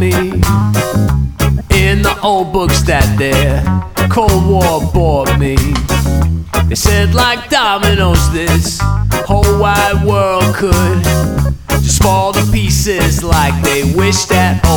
me in the old books that there Cold War bored me. They said like dominoes, this whole wide world could just fall to pieces like they wish that.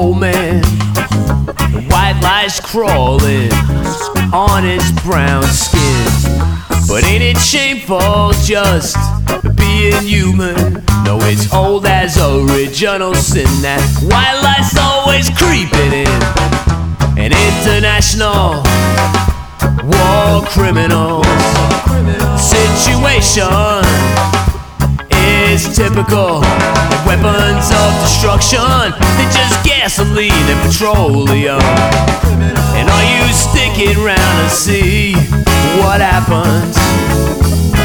combing. White lies crawling on his brown skin. But ain't it shameful just being human? No, it's old as original sin that white lies always creeping in. An international war criminals situation is typical. Weapons of destruction, they're just gasoline and petroleum. And are you sticking around to see what happens?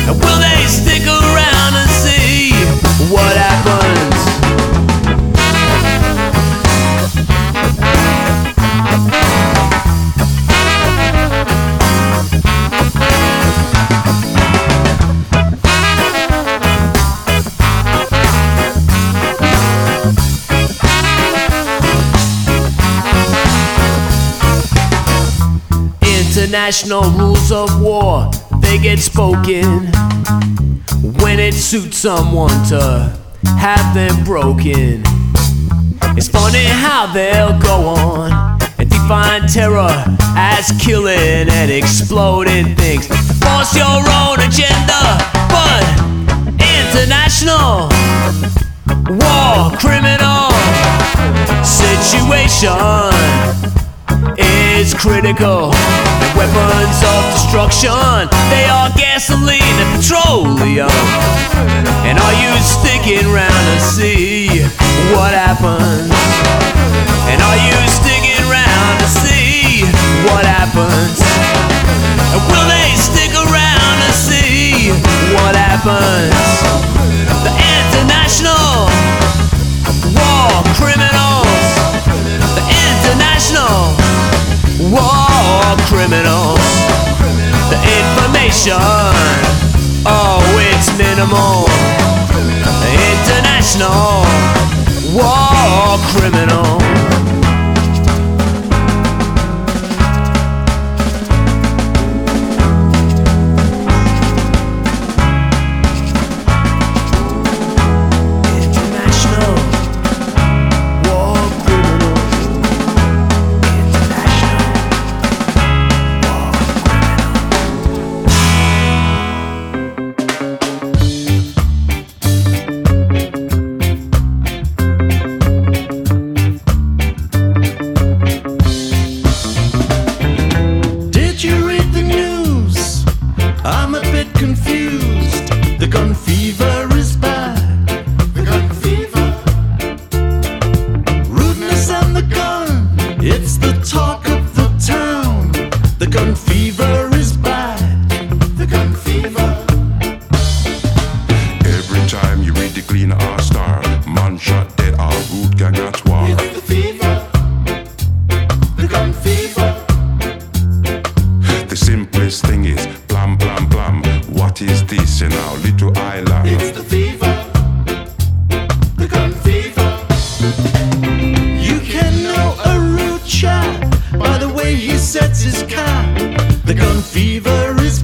And will they stick around and see what happens? International rules of war, they get spoken when it suits someone to have them broken. It's funny how they'll go on and define terror as killing and exploding things force your own agenda. But international war criminal situation is critical. Weapons of destruction, they are gasoline and petroleum. And are you sticking around to see what happens? And are you sticking around to see what happens? And will they stick around to see what happens? The international war criminals, war criminals. The information, oh, it's minimal. International war criminal. Simplest thing is blam blam blam. What is this in our little island? It's the fever. The gun fever. You can know a rude chap by the way he sets his cap. The gun fever is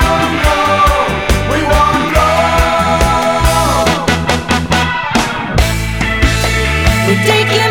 taking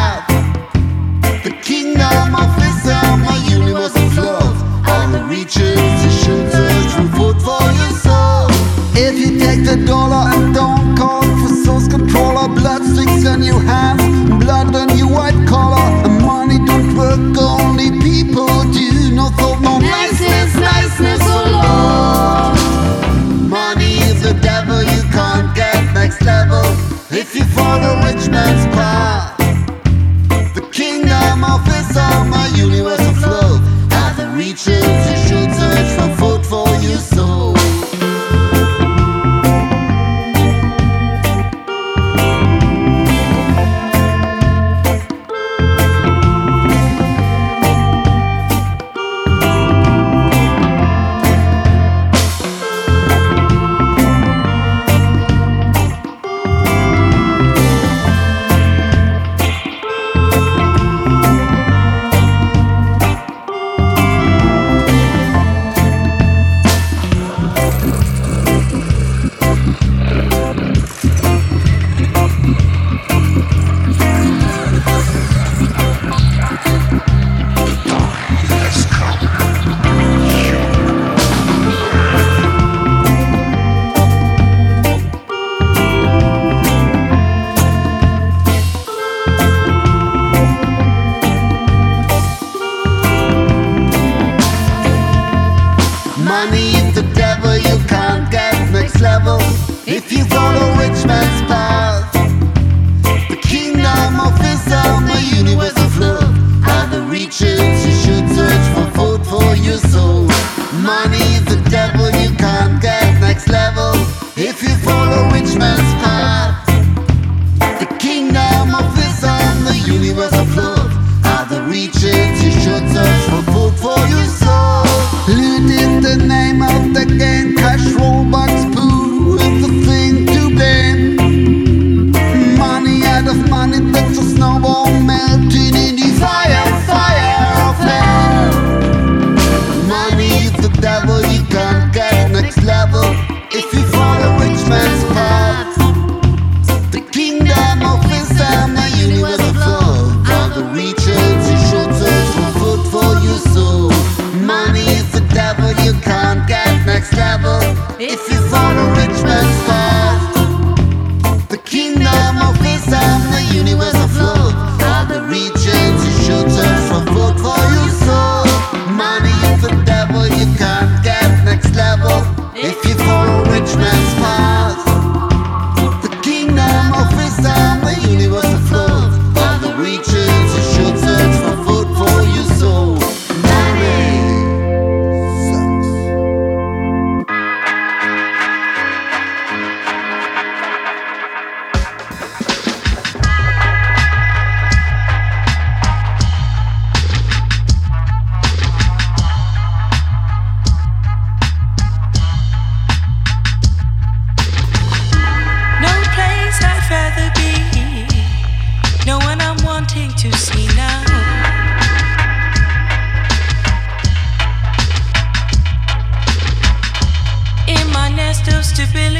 you have blood on your white collar. And money don't work, only people do. No thought, no matter. to believe.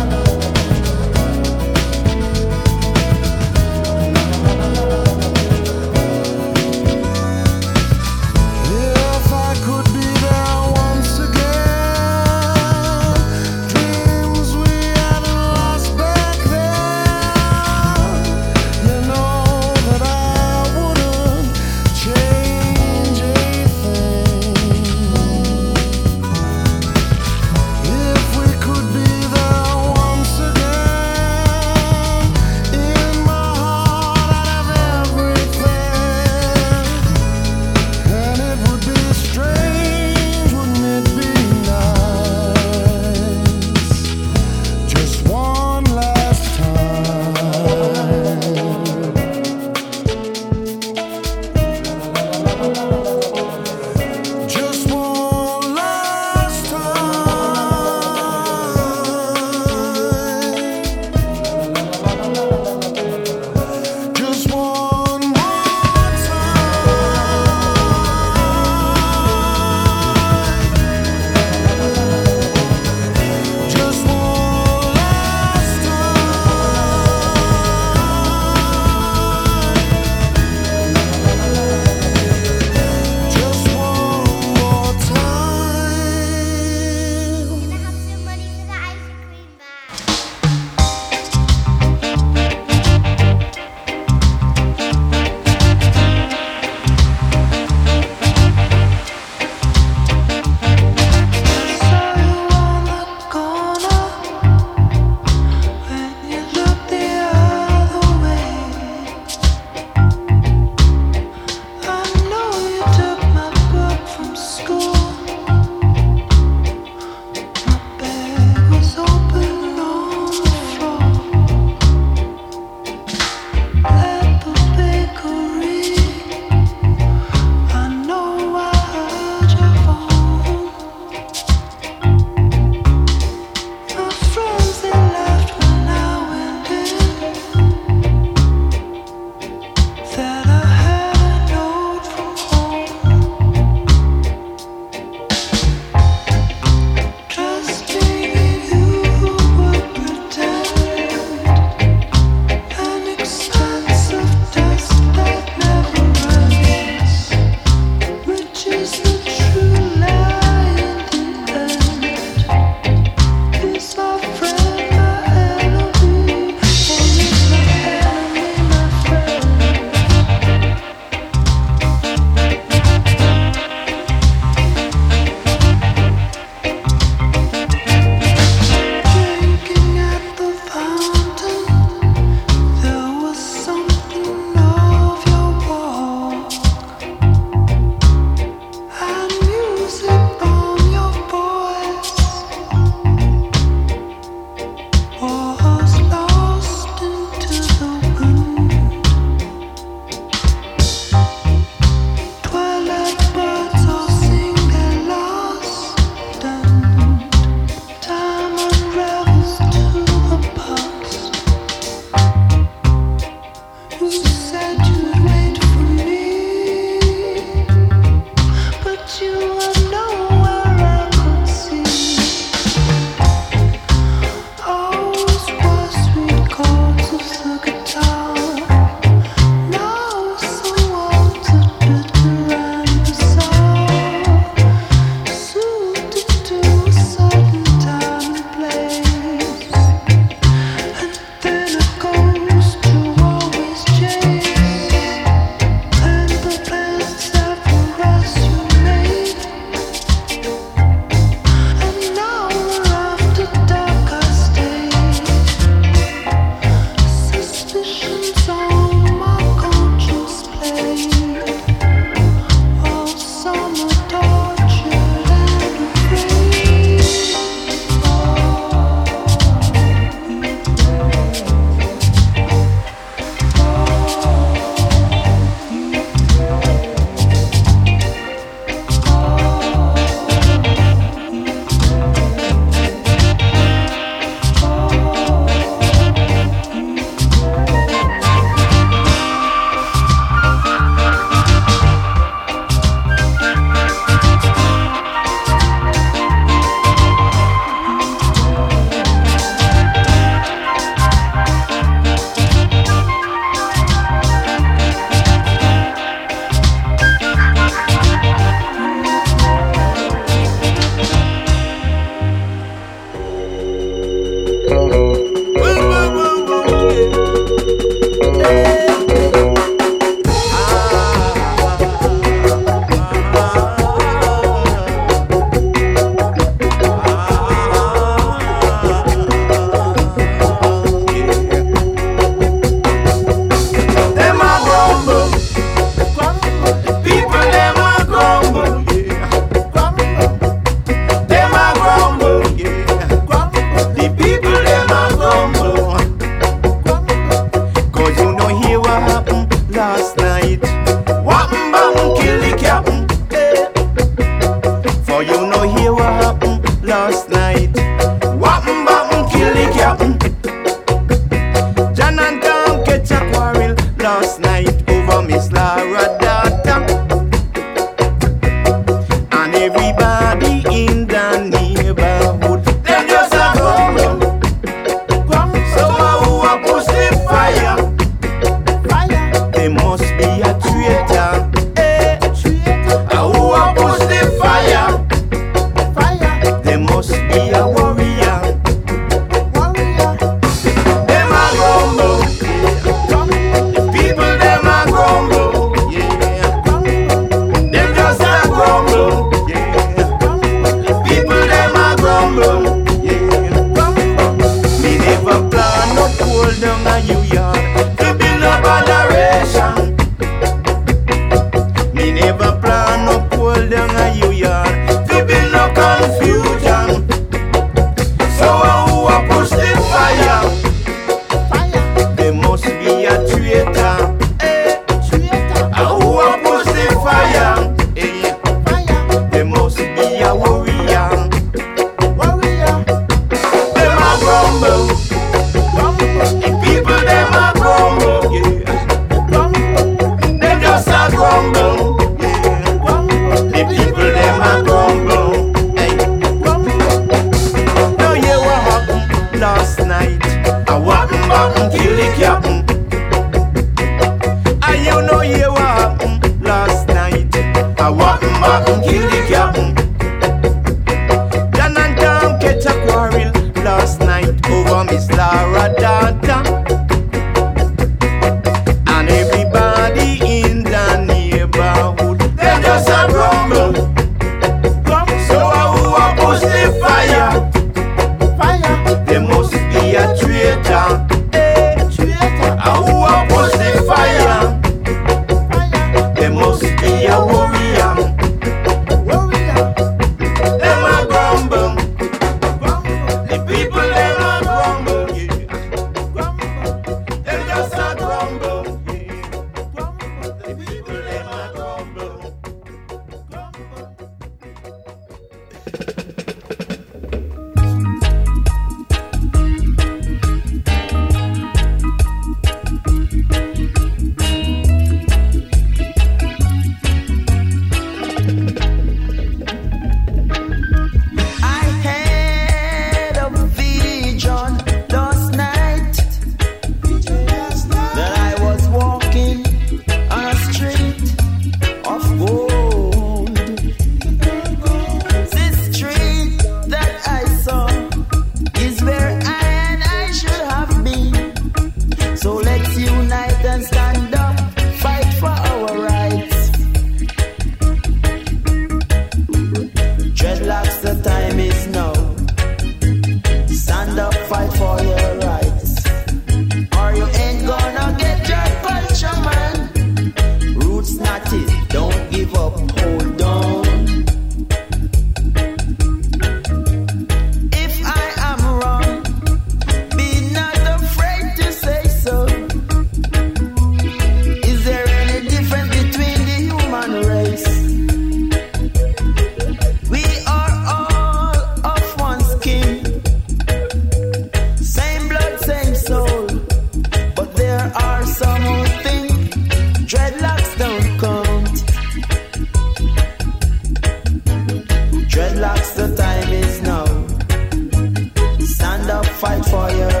Fight for your